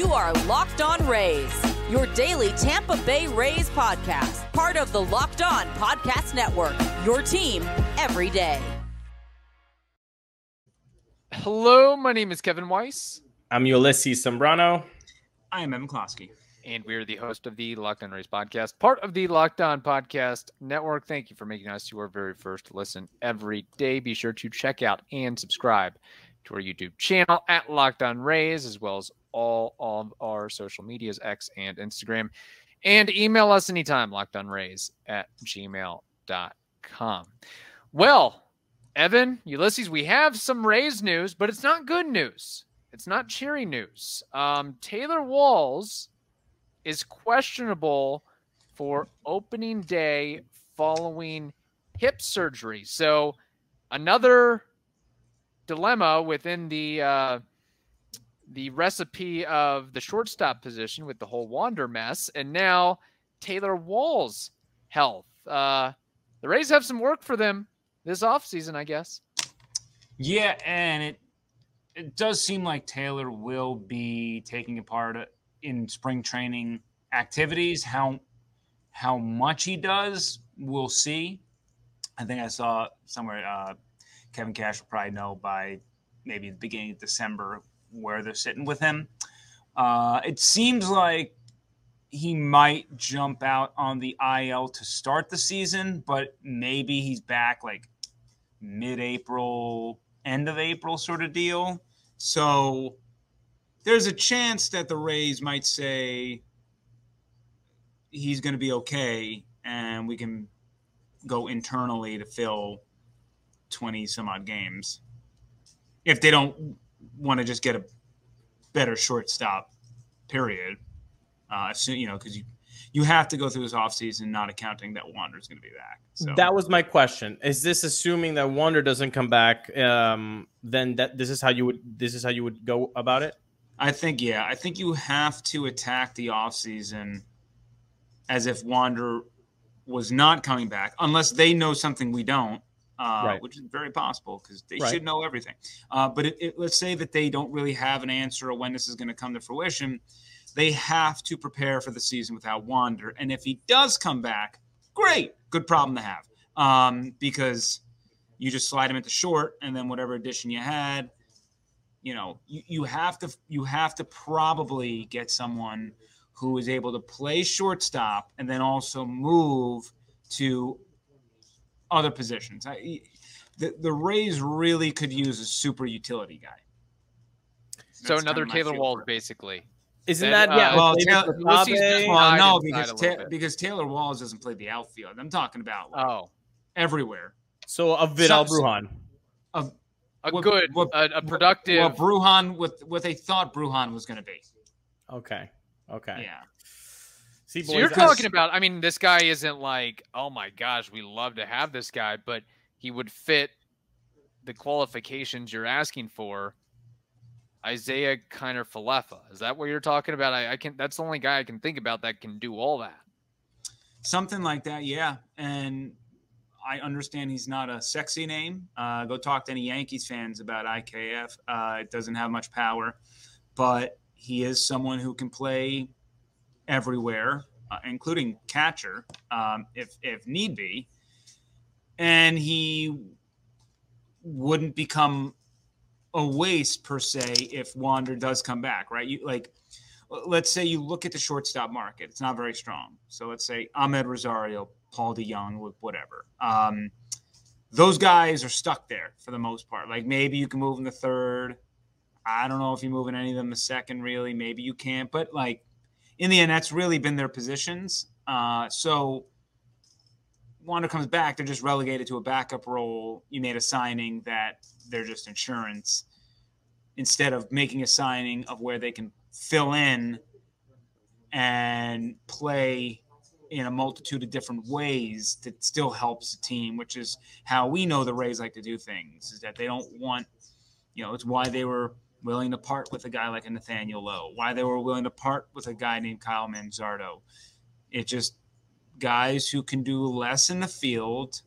You are Locked On Rays, your daily Tampa Bay Rays podcast, part of the Locked On Podcast Network. Your team every day. Hello, my name is Kevin Weiss. I'm Ulises Sambrano. I am Evan Closky. And we're the host of the Locked On Rays podcast, part of the Locked On Podcast Network. Thank you for making us your very first listen every day. Be sure to check out and subscribe to our YouTube channel at Locked On Rays, as well as all of our social medias, X and Instagram. And email us anytime, lockedonrays at gmail.com. Well, Evan, Ulises, we have some Rays news, but it's not good news. It's not cheery news. Um, Taylor Walls is questionable for opening day following hip surgery. So, another dilemma within the uh, the recipe of the shortstop position with the whole Wander mess, and now Taylor Wall's health. Uh, the Rays have some work for them this offseason, I guess. Yeah, and it it does seem like Taylor will be taking a part in spring training activities. How how much he does, we'll see. I think I saw somewhere uh, Kevin Cash will probably know by maybe the beginning of December where they're sitting with him. Uh, it seems like he might jump out on the IL to start the season, but maybe he's back like mid-April, end of April sort of deal. So there's a chance that the Rays might say he's going to be okay and we can go internally to fill 20 some odd games. If they don't want to just get a better shortstop period uh soon you know because you you have to go through this offseason not accounting that wander's going to be back so. That was my question. Is this assuming that wander doesn't come back um then that this is how you would this is how you would go about it? I think yeah. I think you have to attack the offseason as if wander was not coming back unless they know something we don't uh, right. which is very possible because they right. should know everything. Uh, but it, it, let's say that they don't really have an answer or when this is going to come to fruition. They have to prepare for the season without Wander. And if he does come back, great, good problem to have um, because you just slide him into short and then whatever addition you had, you know, you, you have to you have to probably get someone who is able to play shortstop and then also move to other positions. I, the, the Rays really could use a super utility guy. That's so another Taylor Walls, basically. Isn't that, that yeah? Uh, well, Taylor, well, no, because ta- because Taylor Walls doesn't play the outfield. I'm talking about like, oh everywhere. So a Vidal Bruján. A, a what, good, what, a, a, productive. What Bruján, with what they thought Bruján was going to be. Okay. Okay. Yeah. See, boys, so you're talking about. I mean, this guy isn't like, oh my gosh, we love to have this guy, but he would fit the qualifications you're asking for. Isiah Kiner Falefa. Is that what you're talking about? I, I, can. That's the only guy I can think about that can do all that. Something like that, yeah. And I understand he's not a sexy name. Uh, go talk to any Yankees fans about IKF. Uh, it doesn't have much power, but he is someone who can play everywhere, uh, including catcher, um, if if need be, and he wouldn't become a waste per se if Wander does come back, right? You like, let's say you look at the shortstop market; it's not very strong. So let's say Amed Rosario, Paul DeJong, whatever. Um, those guys are stuck there for the most part. Like maybe you can move in the third. I don't know if you move in any of them the second, really. Maybe you can't, but like in the end, that's really been their positions. Uh, so Wander comes back, they're just relegated to a backup role. You made a signing that they're just insurance instead of making a signing of where they can fill in and play in a multitude of different ways that still helps the team, which is how we know the Rays like to do things, is that they don't want, you know, it's why they were willing to part with a guy like a Nathaniel Lowe, why they were willing to part with a guy named Kyle Manzardo. It just guys who can do less in the field.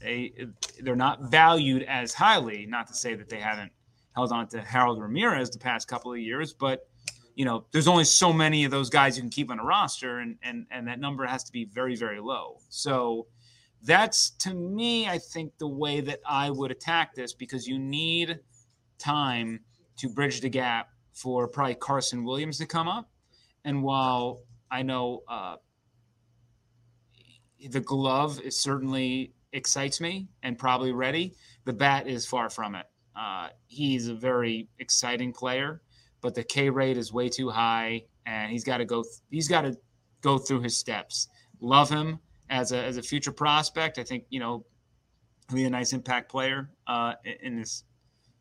They they're not valued as highly. Not to say that they haven't held on to Harold Ramirez the past couple of years, but you know, there's only so many of those guys you can keep on a roster, and and and that number has to be very very low. So that's to me, I think the way that I would attack this because you need time to bridge the gap for probably Carson Williams to come up. And while I know uh, the glove is certainly excites me and probably ready, the bat is far from it. Uh, he's a very exciting player, but the K rate is way too high, and he's got to go. Th- he's got to go through his steps. Love him as a as a future prospect. I think you know he'll be a nice impact player uh, in this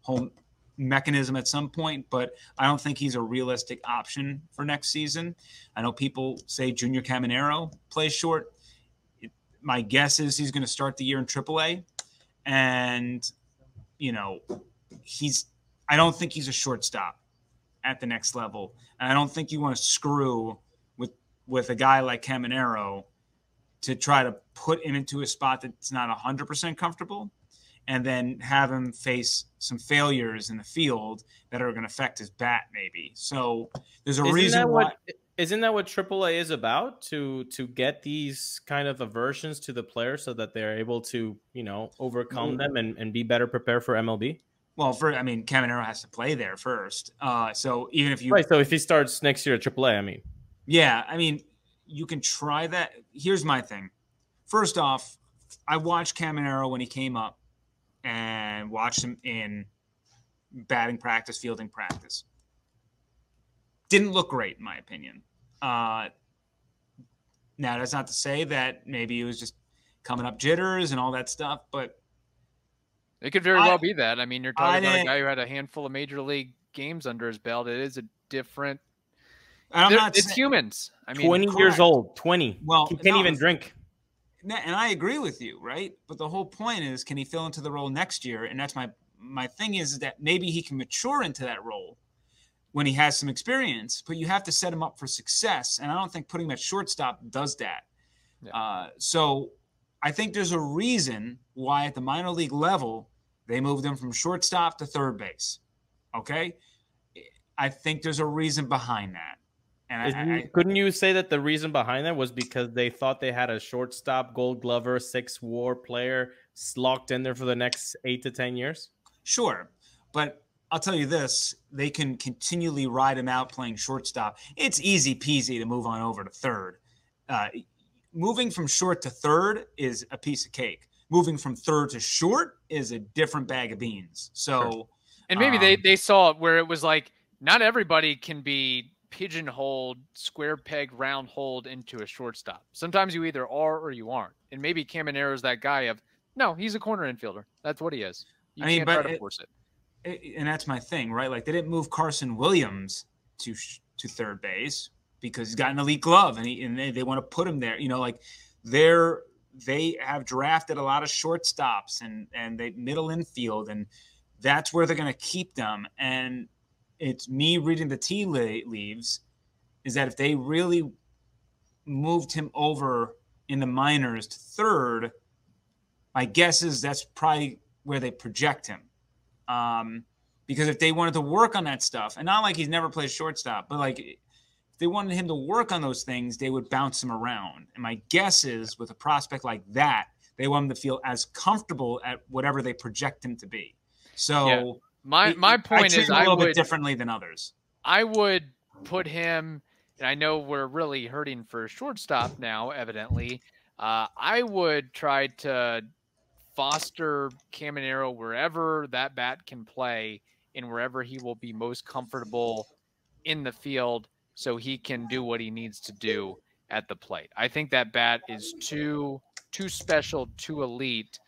whole mechanism at some point, but I don't think he's a realistic option for next season. I know people say Junior Caminero plays short. My guess is he's going to start the year in AAA, and you know he's. I don't think he's a shortstop at the next level, and I don't think you want to screw with with a guy like Caminero to try to put him into a spot that's not 100% comfortable and then have him face some failures in the field that are going to affect his bat maybe so there's a isn't reason that why what isn't that what AAA is about to to get these kind of aversions to the player so that they're able to you know overcome them and, and be better prepared for MLB? well for i mean caminero has to play there first uh, so even if you Right. So if he starts next year at AAA, I mean, Yeah, I mean, you can try that. Here's my thing. First off, I watched Caminero when he came up and watched him in batting practice, fielding practice. Didn't look great, in my opinion. Uh, now, that's not to say that maybe it was just coming up jitters and all that stuff, but It could very I- well be that. I mean, you're I talking about a guy who had a handful of major league games under his belt. It is a different. I'm not it's saying, humans. I mean, 20 years old, 20. Well, he can't no, even drink. And I agree with you, right? But the whole point is, can he fill into the role next year? And that's my my thing is that maybe he can mature into that role when he has some experience. But you have to set him up for success, and I don't think putting him at shortstop does that. Yeah. Uh, so I think there's a reason why at the minor league level they moved him from shortstop to third base. Okay, I think there's a reason behind that. And I- I, I, couldn't you say that the reason behind that was because they thought they had a shortstop, gold glover, six war player locked in there for the next eight to 10 years? Sure. But I'll tell you this they can continually ride him out playing shortstop. It's easy peasy to move on over to third. Uh, moving from short to third is a piece of cake. Moving from third to short is a different bag of beans. So, and maybe they um, they saw it where it was like not everybody can be pigeonholed, square peg, round hold into a shortstop. Sometimes you either are or you aren't. And maybe Caminero is that guy of no, he's a corner infielder. That's what he is. You I mean, can't but try to it- force it. a- and that's my thing, right? Like they didn't move Carson Williams to to third base because he's got an elite glove, and he and they, they want to put him there. You know, like they're they have drafted a lot of shortstops and and they middle infield, and that's where they're going to keep them. And it's me reading the tea leaves is that if they really moved him over in the minors to third, my guess is that's probably where they project him. Um, because if they wanted to work on that stuff, and not like he's never played shortstop, but like if they wanted him to work on those things, they would bounce him around. And my guess is with a prospect like that, they want him to feel as comfortable at whatever they project him to be. So. My it- my I point treat is I little would bit differently than others. I would put him, and I know we're really hurting for a shortstop now, evidently. Uh, I would try to foster Caminero wherever that bat can play and wherever he will be most comfortable in the field so he can do what he needs to do at the plate. I think that bat is too too special, too elite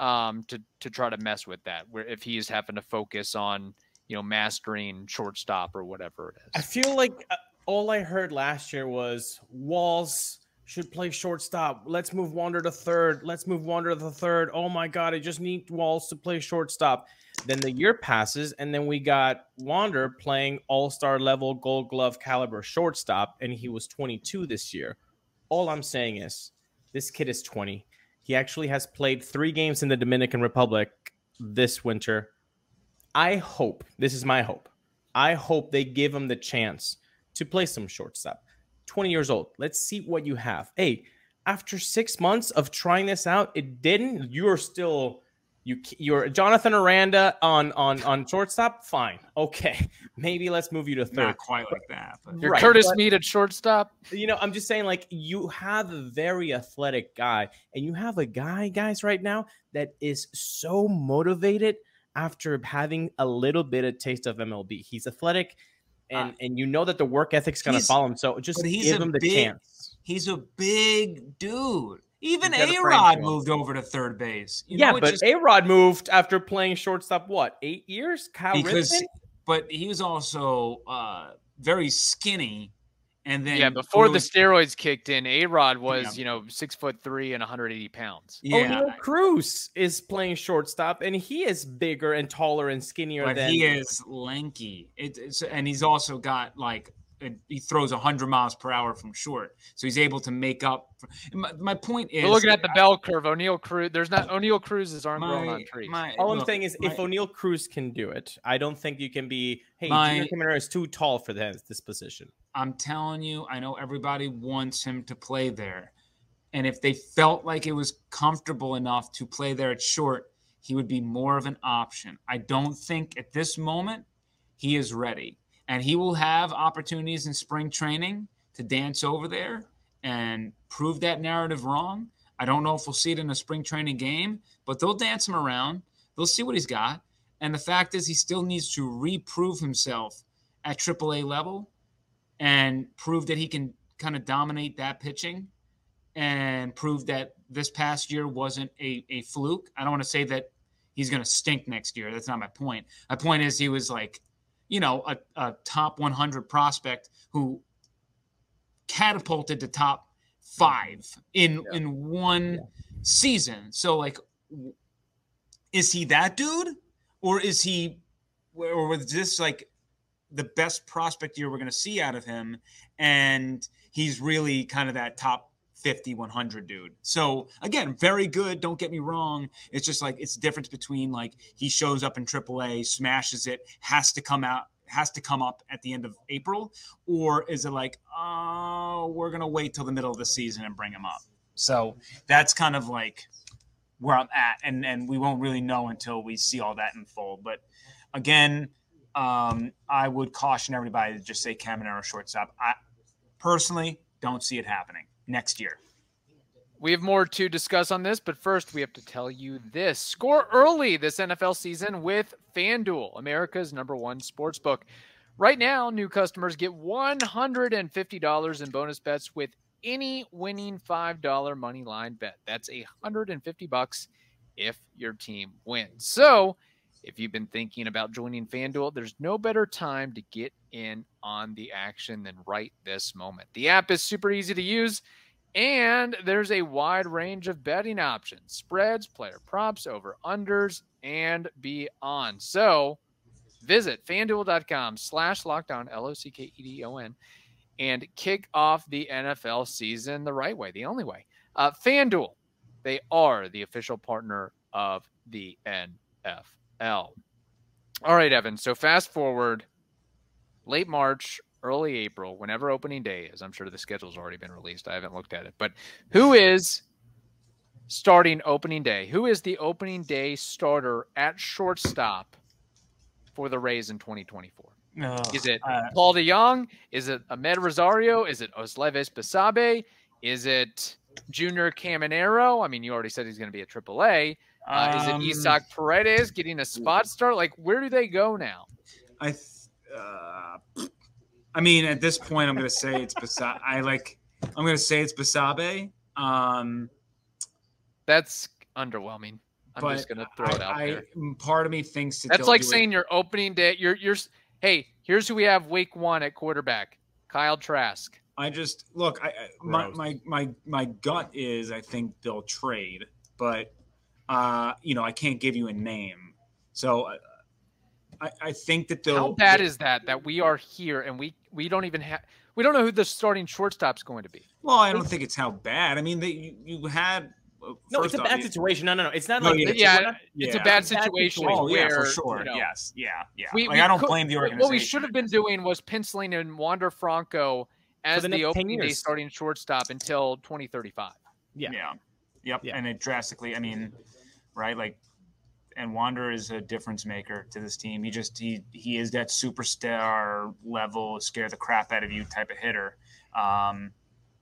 um, to to try to mess with that. Where if he's having to focus on you know mastering shortstop or whatever it is. I feel like uh, all I heard last year was Walls should play shortstop. Let's move Wander to third. Let's move Wander to the third. Oh my God, I just need Walls to play shortstop. Then the year passes, and then we got Wander playing all star level gold glove caliber shortstop, and he was 22 this year. All I'm saying is this kid is 20. He actually has played three games in the Dominican Republic this winter. I hope, this is my hope, I hope they give him the chance to play some shortstop. 20 years old. Let's see what you have. Hey, after six months of trying this out, it didn't. You're still you you're Jonathan Aranda on on on shortstop. Fine, okay, maybe let's move you to third. Not quite like that. But. You're Right, Curtis but- Mead at shortstop. You know, I'm just saying, like, you have a very athletic guy, and you have a guy, guys, right now that is so motivated after having a little bit of taste of MLB. He's athletic, uh, and and you know that the work ethic's gonna follow him. So just but give him the big- chance. He's a big dude. Even He's a A Rod moved over to third base. You yeah, know, it but just- A Rod moved after playing shortstop. What eight years? Cal because, Ripken? but he was also uh, very skinny, and then Yeah, before the steroids kicked in, A Rod was, Yeah. you know, six foot three and 180 pounds. yeah, Oneil Cruz is playing shortstop, and he is bigger and taller and skinnier but than he is lanky. It, it's and he's also got like a, he throws 100 miles per hour from short, so he's able to make up. For, my, my point is, We're looking at the bell curve. Oneil Cruz. There's not Oneil Cruz's aren't growing on trees. my, All I'm look, saying is, if my- Oneil Cruz can do it, I don't think you can be. Hey, My- Junior is too tall for this, this position. I'm telling you, I know everybody wants him to play there. And if they felt like it was comfortable enough to play there at short, he would be more of an option. I don't think at this moment he is ready. And he will have opportunities in spring training to dance over there and prove that narrative wrong. I don't know if we'll see it in a spring training game, but they'll dance him around. They'll see what he's got. And the fact is, he still needs to reprove himself at AAA level and prove that he can kind of dominate that pitching and prove that this past year wasn't a, a fluke. I don't want to say that he's going to stink next year. That's not my point. My point is he was like, you know, a, a top 100 prospect who catapulted to top five in in one season. So like, is he that dude, or is he, or was this like the best prospect year we're going to see out of him, and he's really kind of that top 50 100 dude. So again very good don't get me wrong. It's just like it's the difference between like he shows up in aaa smashes it has to come out has to come up at the end of april or is it like oh we're gonna wait till the middle of the season and bring him up? So that's kind of like where i'm at and and we won't really know until we see all that unfold but again um i would caution everybody to just say caminero shortstop. I personally don't see it happening next year We have more to discuss on this, but first we have to tell you this. Score early this NFL season with FanDuel, America's number one sports book. Right now, new customers get $150 in bonus bets with any winning $5 money line bet. That's 150 bucks if your team wins. So, if you've been thinking about joining FanDuel, there's no better time to get in on the action than right this moment. The app is super easy to use. And there's a wide range of betting options spreads, player props, over unders, and beyond. So visit fanduel.com slash lockedon, L O C K E D O N, and kick off the NFL season the right way, the only way. Uh, FanDuel, they are the official partner of the NFL. All right, Evan. So fast forward late March, early April, whenever opening day is. I'm sure the schedule's already been released. I haven't looked at it. But who is starting opening day? Who is the opening day starter at shortstop for the Rays in 2024? Is it uh, Paul DeJong? Is it Amed Rosario? Is it Osleivis Basabe? Is it Junior Caminero? I mean, you already said he's going to be at AAA. Uh, is it um, Isaac Paredes getting a spot start? Like, where do they go now? I, th- uh, I mean, at this point, I'm gonna say it's Basabe. I like. I'm gonna say it's Basabe. Um, That's underwhelming. I'm just gonna throw I, it out I, there. Part of me thinks that That's like do it- saying your opening day. You're you're. Hey, here's who we have week one at quarterback. Kyle Trask. I just look. I, I my, my my my gut is I think they'll trade, but uh, you know I can't give you a name. So uh, I I think that they'll. How bad is that? That we are here and we we don't even have. We don't know who the starting shortstop's going to be. Well, I don't think it's how bad. I mean, they you, you had uh, No, it's a first off, bad situation. No, no, no. It's not No, like yeah, it's- yeah, not- it's a Yeah. bad It's a bad situation situation. Oh yeah, for sure. you know, yes, yeah, yeah. we, like we I don't could- blame the what- organization. What we should have been doing was penciling in Wander Franco as the the, opening day starting shortstop until 2035. Yeah. Yeah. Yep. Yeah. And it drastically, I mean, right? Like, and Wander is a difference maker to this team. He just he he is that superstar level, scare the crap out of you type of hitter. Um,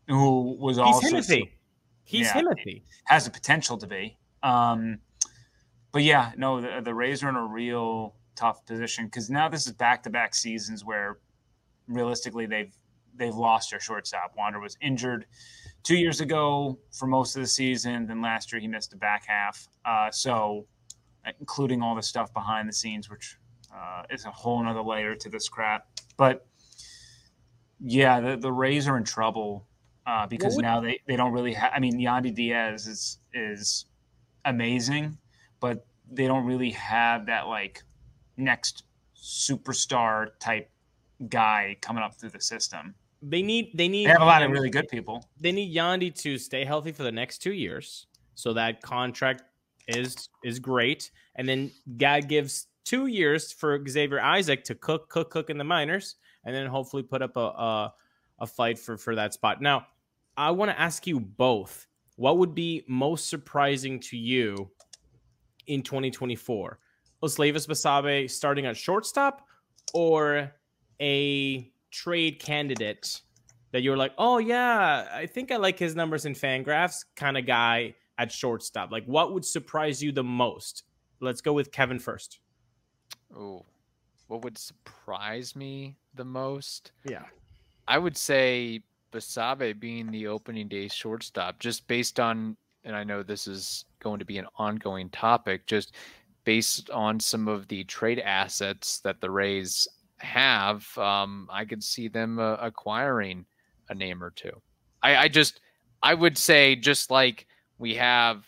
who was He's also Timothy. He's Yeah. Timothy. has the potential to be. Um, but yeah, no, the, the Rays are in a real tough position because now this is back to back seasons where realistically they've they've lost their shortstop. Wander was injured two years ago for most of the season. Then last year he missed the back half. Uh, so, including all the stuff behind the scenes, which uh, is a whole nother layer to this crap. But yeah, the, the Rays are in trouble uh, because would- now they, they don't really have. I mean, Yandy Diaz is is amazing, but they don't really have that like next superstar type guy coming up through the system. They need they need They have a lot of really good people. they need Yandy to stay healthy for the next two years. So that contract is is great. And then God gives two years for Xavier Isaac to cook, cook, cook in the minors, and then hopefully put up a a, a fight for for that spot. Now, I want to ask you both: what would be most surprising to you in 2024? Osleivis Basabe starting at shortstop, or a trade candidate that you're like, oh yeah, I think I like his numbers in Fangraphs kind of guy at shortstop. Like, what would surprise you the most? Let's go with Kevin first. Oh, what would surprise me the most? Yeah. I would say Basabe being the opening day shortstop, just based on, and I know this is going to be an ongoing topic, just based on some of the trade assets that the Rays have. Um, I could see them uh, acquiring a name or two. I, I just, I would say, just like we have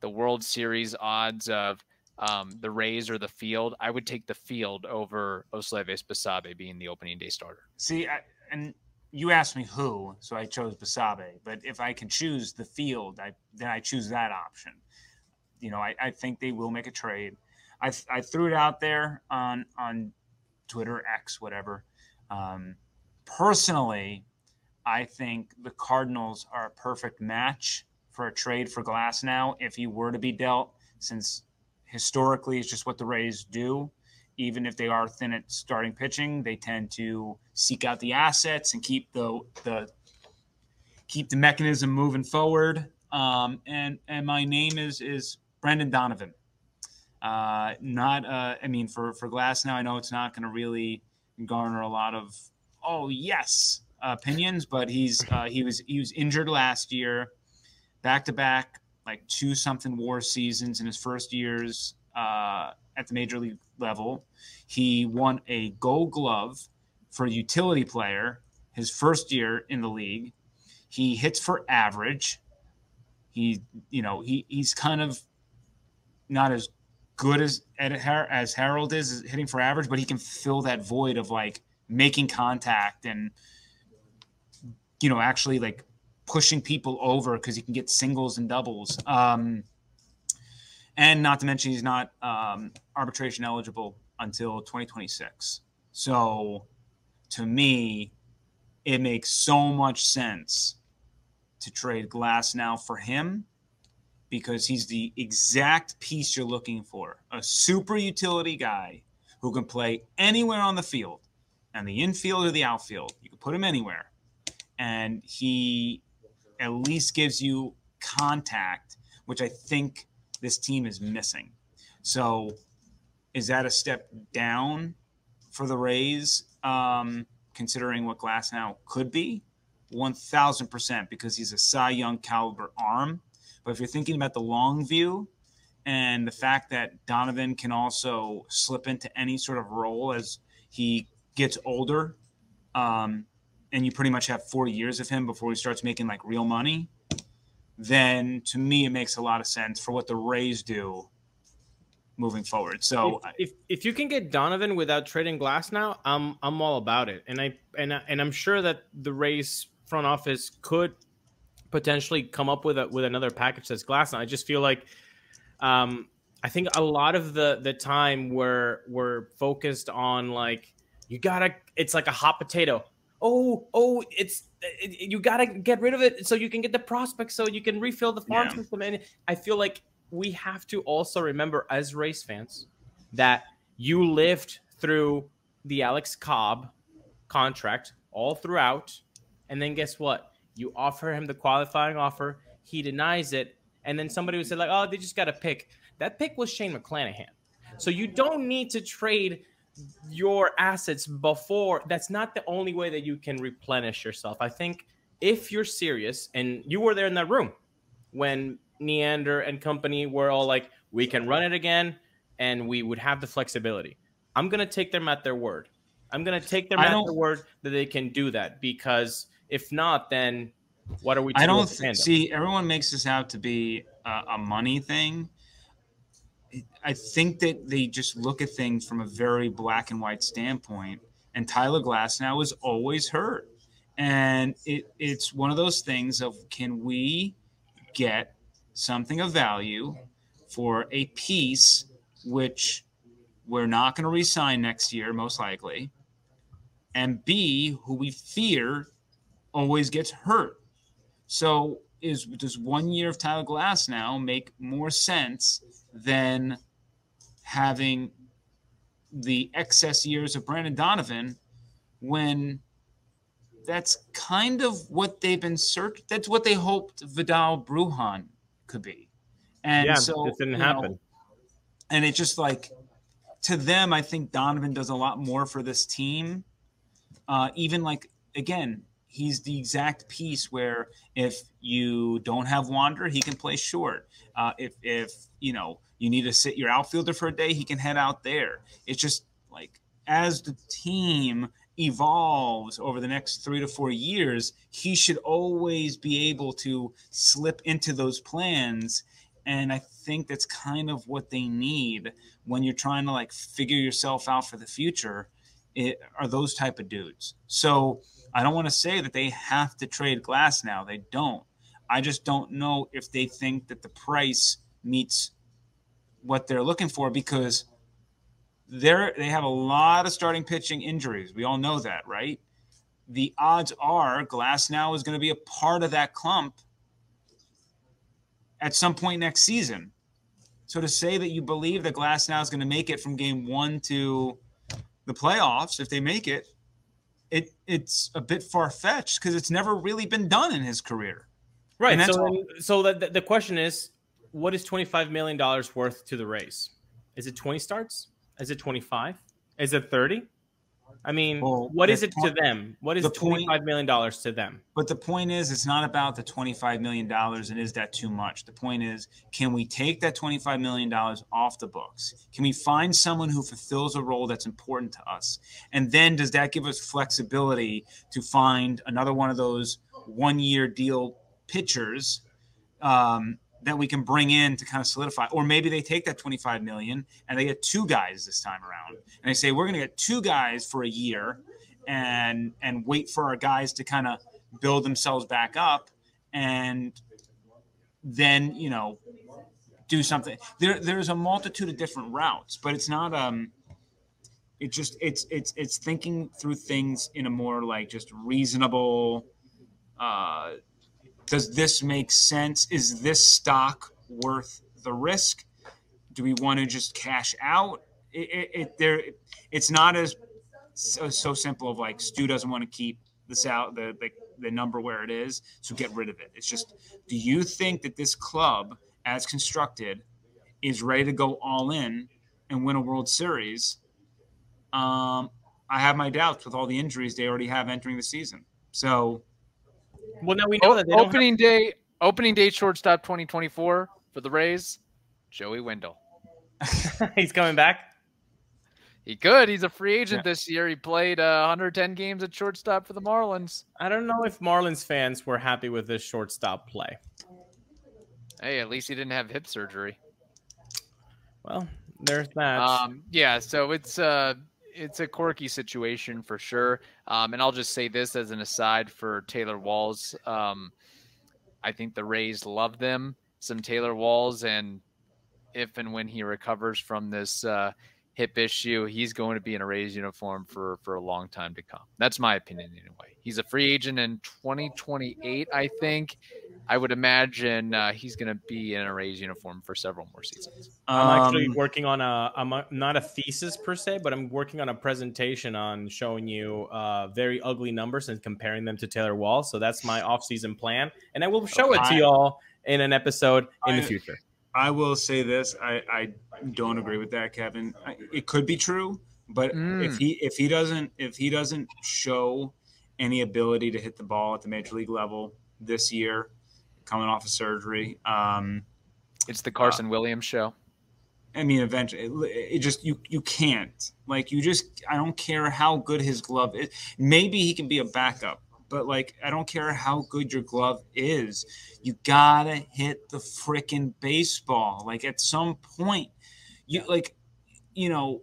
the World Series odds of um, the Rays or the field, I would take the field over Osleivis Basabe being the opening day starter. See, I, and you asked me who, so I chose Basabe. But if I can choose the field, I then I choose that option. You know, I, I think they will make a trade. I, I threw it out there on on Twitter, X, whatever. Um, personally, I think the Cardinals are a perfect match for a trade for Glasnow if he were to be dealt, since historically it's just what the Rays do even if they are thin at starting pitching, they tend to seek out the assets and keep the the keep the mechanism moving forward. Um, and and my name is is Brendan Donovan. Uh, not uh, I mean for for Glasnow, I know it's not going to really garner a lot of oh yes opinions, but he's uh, he was he was injured last year, back to back like two something war seasons in his first years uh, at the major league level. He won a gold glove for a utility player his first year in the league. He hits for average. He, you know, he, he's kind of not as good as as Harold is hitting for average, but he can fill that void of like making contact and you know actually like pushing people over because he can get singles and doubles. Um, and not to mention he's not um, arbitration eligible until 2026. So to me, it makes so much sense to trade Glasnow for him because he's the exact piece you're looking for a super utility guy who can play anywhere on the field and the infield or the outfield. You can put him anywhere. And he at least gives you contact, which I think this team is missing. So, is that a step down for the Rays, um, considering what Glasnow could be? 1000% because he's a Cy Young caliber arm. But if you're thinking about the long view and the fact that Donovan can also slip into any sort of role as he gets older, um, and you pretty much have four years of him before he starts making like real money, then to me it makes a lot of sense for what the Rays do moving forward. So if, if if you can get Donovan without trading Glasnow, I'm I'm all about it. And I and I, and I'm sure that the Rays front office could potentially come up with a, with another package that's glass. And I just feel like um, I think a lot of the the time we're we're focused on like you gotta it's like a hot potato. Oh, oh, it's it, you gotta get rid of it so you can get the prospects so you can refill the farm Yeah. system. And I feel like we have to also remember as Rays fans that you lived through the Alex Cobb contract all throughout, and then guess what? You offer him the qualifying offer, he denies it, and then somebody would say like, "Oh, they just got a pick." That pick was Shane McClanahan. So you don't need to trade your assets before. That's not the only way that you can replenish yourself. I think if you're serious, and you were there in that room when Neander and company were all like, "We can run it again," and we would have the flexibility. I'm gonna take them at their word. I'm gonna take them I at their word that they can do that because if not, then what are we? I do don't with th- fandom? see. Everyone makes this out to be a, a money thing. I think that they just look at things from a very black and white standpoint. And Tyler Glasnow is always hurt, and it, it's one of those things of can we get something of value for a piece which we're not going to re-sign next year, most likely, and B, who we fear always gets hurt. So is does one year of Tyler Glasnow make more sense than having the excess years of Brendan Donovan when that's kind of what they've been search that's what they hoped Vidal Bruján could be. And yeah, so it didn't you know, happen. and it's just like to them, I think Donovan does a lot more for this team. Uh, even like again, he's the exact piece where if you don't have Wander, he can play short. Uh, if if you know you need to sit your outfielder for a day, he can head out there. It's just like as the team evolves over the next three to four years, he should always be able to slip into those plans. And I think that's kind of what they need when you're trying to like figure yourself out for the future. It are those type of dudes. So I don't want to say that they have to trade Glasnow. They don't. I just don't know if they think that the price meets what they're looking for because they're they have a lot of starting pitching injuries. We all know that, right? The odds are Glasnow is going to be a part of that clump at some point next season. So to say that you believe that Glasnow is going to make it from game one to the playoffs, if they make it, it it's a bit far fetched because it's never really been done in his career. Right. And So, all- so the, the- the question is, what is twenty five million dollars worth to the Rays? Is it twenty starts? Is it twenty five? Is it thirty? I mean, Well, what is it to them? What is the point- twenty five million dollars to them? But the point is, it's not about the $25 million and is that too much? The point is, can we take that $25 million off the books? Can we find someone who fulfills a role that's important to us? And then does that give us flexibility to find another one of those one year deal pitchers um, that we can bring in to kind of solidify? Or maybe they take that 25 million and they get two guys this time around. And they say, we're going to get two guys for a year and and wait for our guys to kind of build themselves back up and then you know do something there there's a multitude of different routes but it's not um it just it's it's it's thinking through things in a more like just reasonable uh does this make sense is this stock worth the risk do we want to just cash out it, it, it there it's not as so, so simple of like Stu doesn't want to keep the sal the, the the number where it is, so get rid of it. It's just, do you think that this club, as constructed, is ready to go all in and win a World Series? Um, I have my doubts with all the injuries they already have entering the season. So Well, now we know O- that they don't have- opening day, opening day shortstop 2024 for the Rays, Joey Wendle. he's coming back. He could. He's a free agent Yeah. this year. He played uh, 110 games at shortstop for the Marlins. I don't know if Marlins fans were happy with this shortstop play. Hey, at least he didn't have hip surgery. Well, there's that. Um, yeah, so it's uh it's a quirky situation for sure. Um, and I'll just say this as an aside for Taylor Walls. Um, I think the Rays love them. Some Taylor Walls, and if and when he recovers from this uh, hip issue, he's going to be in a Rays uniform for for a long time to come. That's my opinion anyway. He's a free agent in 2028, I think. I would imagine uh, he's going to be in a Rays uniform for several more seasons. I'm actually Um, working on a. I'm a, not a thesis per se, but I'm working on a presentation on showing you uh, very ugly numbers and comparing them to Taylor Wall. So that's my off-season plan, and I will show it to y'all in an episode in the future. I will say this: I, I don't agree with that, Kevin. I, it could be true, but Mm. if he if he doesn't if he doesn't show any ability to hit the ball at the major league level this year, coming off of surgery, um, It's the Carson Williams show. I mean, eventually, it, it just you you can't like you just. I don't care how good his glove is. Maybe he can be a backup, but like I don't care how good your glove is. You gotta hit the freaking baseball. Like at some point, you like, you know.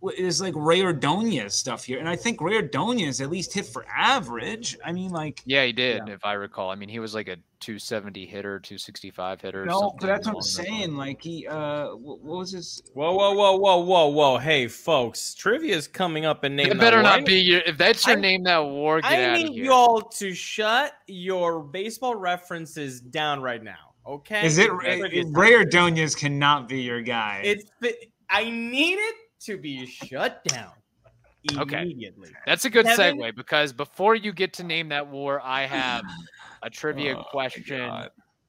It's like Rey Ordonez stuff here, and I think Rey Ordonez at least hit for average. I mean, like Yeah, he did, if I recall. I mean, he was like a 270 hitter, 265 hitter. no, something but that's what I'm saying. lines. Like he, uh, what, what was his? Whoa, whoa, whoa, whoa, whoa, whoa! Hey, folks, trivia is coming up and name. It that better war. not be your. If that's your I- name, that war. Get I out need of here. you all to shut your baseball references down right now. Okay? Is it Trivia time. Rey Ordonez cannot be your guy? It's I need it to be shut down Okay. immediately. That's a good Kevin? segue because before you get to name that war, I have a trivia Oh, question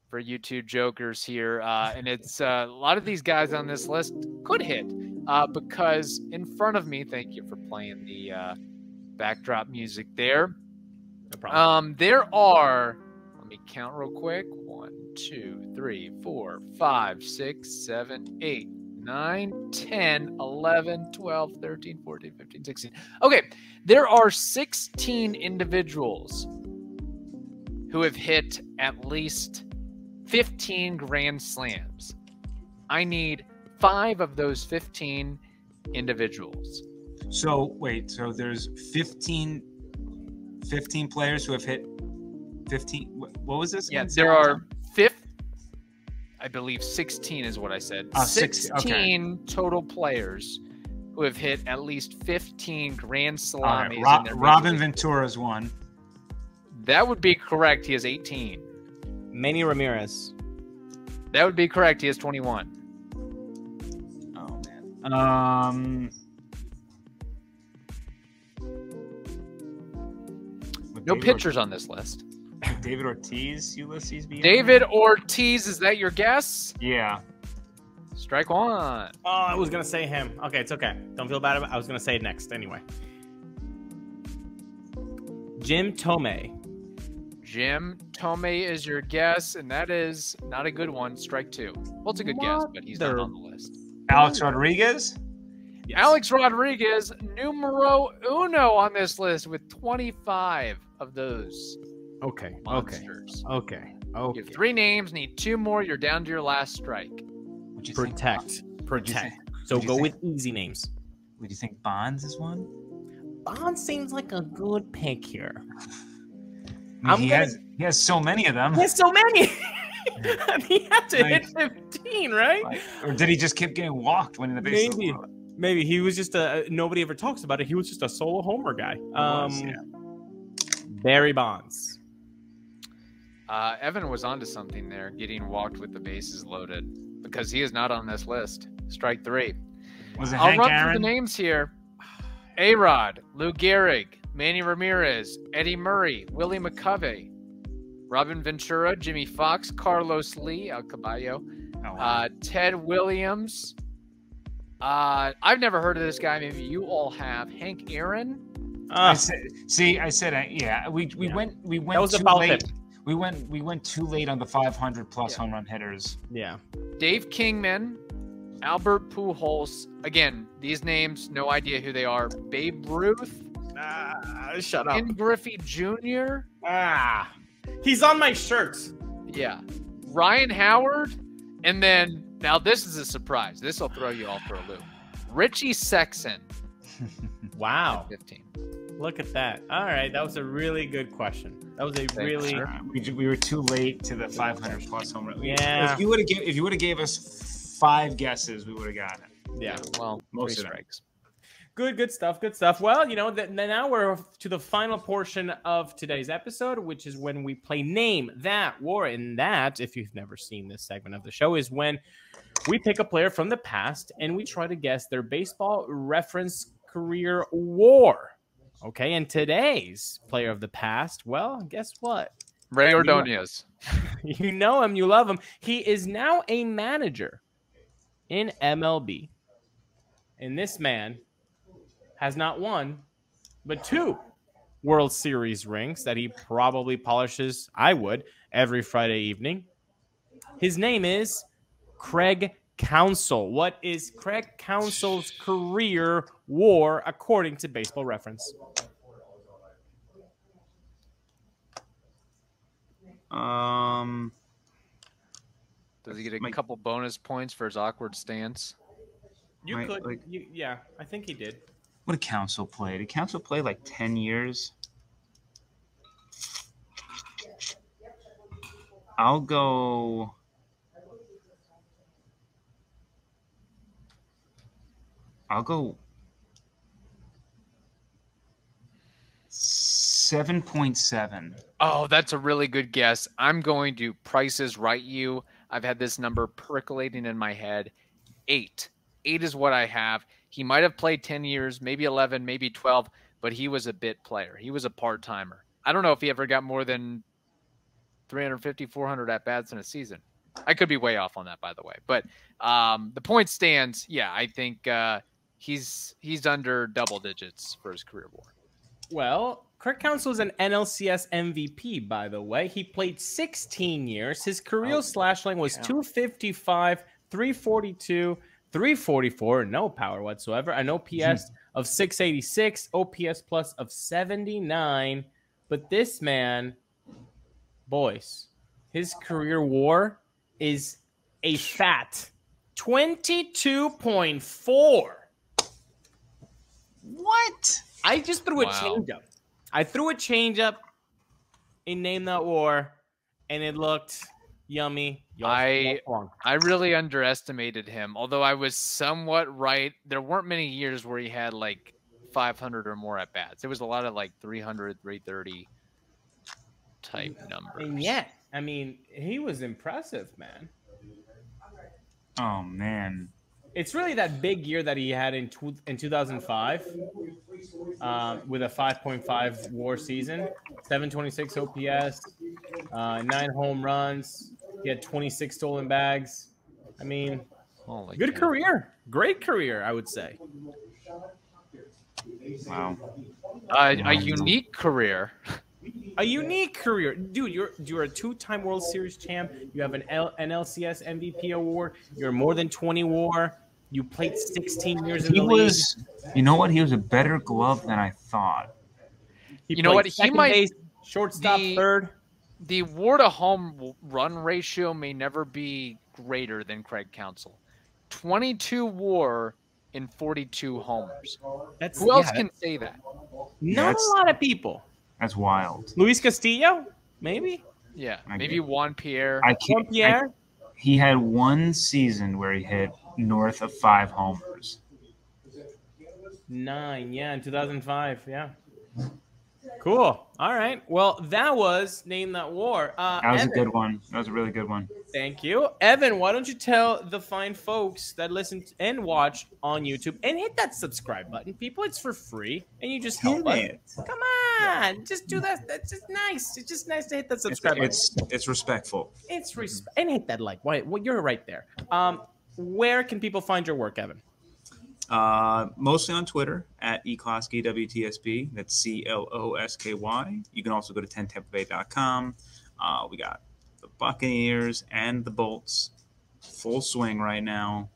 for you two jokers here, uh, and it's uh, a lot of these guys on this list could hit uh, because in front of me. Thank you for playing the uh, backdrop music there. No problem. Um, there are, let me count real quick. One, two, three, four, five, six, seven, eight, nine, 10, 11, 12, 13, 14, 15, 16. Okay, there are 16 individuals who have hit at least 15 grand slams. I need five of those 15 individuals. so wait, so there's 15, 15 players who have hit 15. What, what was this? Yeah, there are time. Fifth. I believe 16 is what I said. Oh, 16, 16 okay. total players who have hit at least 15 grand All right, salamis. in Ro- their Robin major league- Ventura's one. That would be correct. He has 18. Manny Ramirez. That would be correct. He has 21. Oh man. Um. No David pitchers on this list. Or- David Ortiz, Ulises. be in David? Ortiz, is that your guess? Yeah. Strike one. Oh, I was gonna say him. Okay, it's okay. Don't feel bad about. I was gonna say it next anyway. Jim Thome. Jim Thome is your guess, and that is not a good one. Strike two. Well, it's a good guess, but he's not on the list. Alex Rodriguez. Alex Rodriguez, numero uno on this list with 25 of those Okay. Okay. monsters. Okay. You Okay. have three names, need two more. You're down to your last strike. Would you think- Protect. Would you Protect. think- So would you go think- with easy names. Would you think Bonds is one? Bonds seems like a good pick here. I mean, he gonna- has he has so many of them. There's so many. he had to Like- hit 15, right? Like, or did he just keep getting walked when in the bases? Maybe. Maybe he was just a nobody ever talks about it. He was just a solo homer guy. Um, was, yeah. Barry Bonds. Uh, Evan was onto something there, getting walked with the bases loaded because he is not on this list. Strike three. Was it I'll Hank run Aaron? through the names here. A Rod, Lou Gehrig, Manny Ramirez, Eddie Murray, Willie McCovey, Robin Ventura, Jimmie Foxx, Carlos Lee, El Caballo, Oh, wow. uh, Ted Williams. Uh, I've never heard of this guy. Maybe you all have. Hank Aaron. I Ah, said, see, I said, uh, yeah, we we Yeah. went we went that was too foul late. tip. We went we went too late on the 500 plus Yeah. home run hitters. Yeah. Dave Kingman, Albert Pujols. Again, these names, no idea who they are. Babe Ruth, Ah, shut up. Ken Griffey Jr. Ah, he's on my shirt. Yeah. Ryan Howard. And then, now this is a surprise. This will throw you all for a loop. Richie Sexson, Wow. 15. Look at that. All right, that was a really good question. That was a really Uh, we, we were too late to the 500 plus home run. Yeah. If you would have if you would have gave us five guesses, we would have gotten it. yeah. Well, Most three of them. strikes. Good, good stuff. Good stuff. Well, you know, th- now we're to the final portion of today's episode, which is when we play Name That War. And that, if you've never seen this segment of the show, is when we pick a player from the past and we try to guess their baseball reference career war. Okay. And today's player of the past, well, guess what? Rey Ordonez. You know him, you love him. He is now a manager in MLB. And this man has not one, but two World Series rings that he probably polishes, I would, every Friday evening. His name is Craig Counsell. What is Craig Counsell's career war according to baseball reference? Um, Does he get a Mike- couple bonus points for his awkward stance? You Right, could, like- you, yeah, I think he did. what did Counsell play? Did Council play like 10 years? I'll go. I'll go. 7.7. Oh, that's a really good guess. I'm going to prices right you. I've had this number percolating in my head. Eight. Eight is what I have. He might have played 10 years, maybe 11, maybe 12, but he was a bit player. He was a part timer. I don't know if he ever got more than 350, 400 at bats in a season. I could be way off on that, by the way. But um, the point stands. Yeah, I think uh, he's he's under double digits for his career war. Well, Kirk Counsell is an NLCS MVP, by the way. He played 16 years. His career Oh, slash line was yeah. 255, 342, 344, no power whatsoever. An OPS mm-hmm. of 686, OPS plus of 79. But this man, boys, his career war is a fat 22.4. What? I just threw a Wow. changeup. I threw a changeup in Name That War, and it looked yummy. Y'all- I- I really underestimated him, although I was somewhat right. There weren't many years where he had like 500 or more at bats. It was a lot of like 300, 330 type mm, numbers. and yet, I mean, he was impressive, man. Oh, man. It's really that big year that he had in tw- in 2005 um, with a 5.5 WAR season, 726 OPS, uh, nine home runs. He had 26 stolen bags. I mean, Holy good cow. career, great career, I would say. Wow. Uh, a unique career. a unique career, dude. You're you're a two-time World Series champ. You have an L, an LCS MVP award. You're more than 20 WAR. You played 16 years in He the league. you know what? He was a better glove than I thought. He You know what? He might- base, shortstop, the- third. The war to home run ratio may never be greater than Craig Counsell. 22 war in 42 homers. That's Who else yeah, can say that? Not That's- a lot of people. That's wild. Luis Castillo, maybe. Yeah, I maybe get- Juan Pierre. I can't. I- Pierre. he had one season where he hit north of five homers. Nine, yeah, in 2005, yeah. Cool. All right. Well, that was name that war. Uh, That was a good one. That was a really good one. Thank you, Evan. Why don't you tell the fine folks that listen and watch on YouTube and hit that subscribe button, people? It's for free, and you just help us. Come on, just do that. That's just nice. It's just nice to hit that It's, subscribe button. it's it's respectful. It's res- and hit that like. Why? Well, you're right there. Um, where can people find your work, Evan? Uh, mostly on Twitter at eClosky That's C L O S K Y. You can also go to 10tampabay.com. Uh, we got the Buccaneers and the Bolts full swing right now.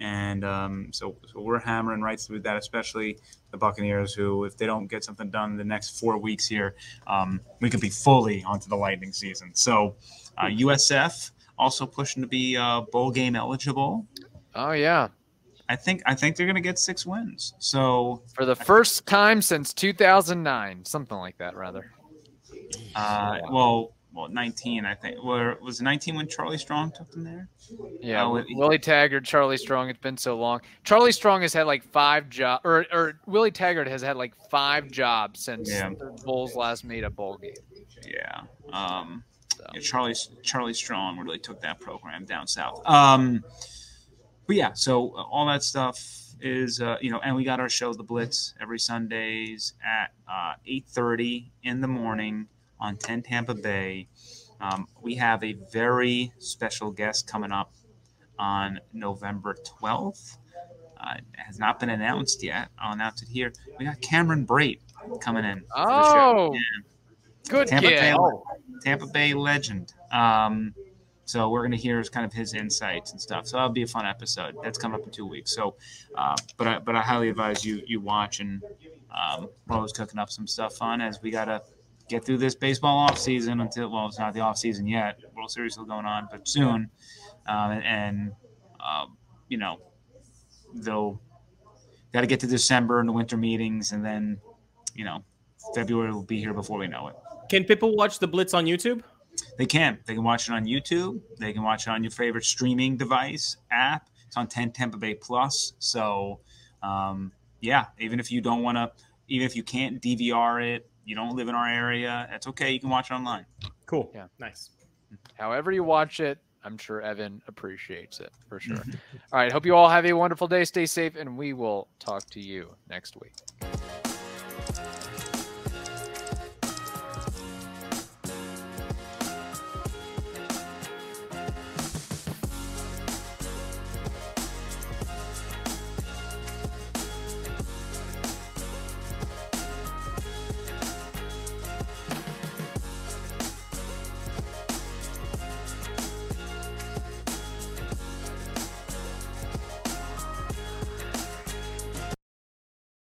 And um, so, so we're hammering right through that, especially the Buccaneers, who, if they don't get something done in the next four weeks here, um, we could be fully onto the Lightning season. So, uh, USF also pushing to be uh, bowl game eligible. Oh yeah, I think I think they're going to get six wins. So For the first time since 2009, something like that, rather. uh, well, well, 19 I think. Where was 19 when Charlie Strong took them there? Yeah, Wi- it- Willie Taggart, Charlie Strong. It's been so long. Charlie Strong has had like five jobs, or or Willie Taggart has had like five jobs since Yeah. the Bulls last made a bowl game. Yeah. Um, So. yeah, Charlie Charlie Strong really took that program down south. Um, but yeah, so uh, all that stuff is uh, you know, and we got our show, The Blitz, every Sundays at uh, eight thirty in the morning on Ten Tampa Bay. Um, we have a very special guest coming up on November twelfth. Uh, it has not been announced yet. I'll announce it here. We got Cameron Brate coming in. for the show. Oh, good Tampa kid. Bay, Tampa Bay legend. Um, so we're gonna hear kind of his insights and stuff. So that'll be a fun episode. That's coming up in two weeks. So, uh, but I, but I highly advise you you watch and um, we're always cooking up some stuff fun as we gotta get through this baseball off season until well it's not the off season yet. World Series still going on, but soon. Um, and and um, you know they'll got to get to December and the winter meetings, and then you know February will be here before we know it. Can people watch the Blitz on YouTube? They can. They can watch it on YouTube. They can watch it on your favorite streaming device app. It's on 10 Tampa Bay Plus. So, um, yeah, even if you don't want to, even if you can't DVR it, you don't live in our area, that's okay. You can watch it online. Cool. Yeah. Nice. However you watch it, I'm sure Evan appreciates it for sure. all right, hope you all have a wonderful day. Stay safe, and we will talk to you next week.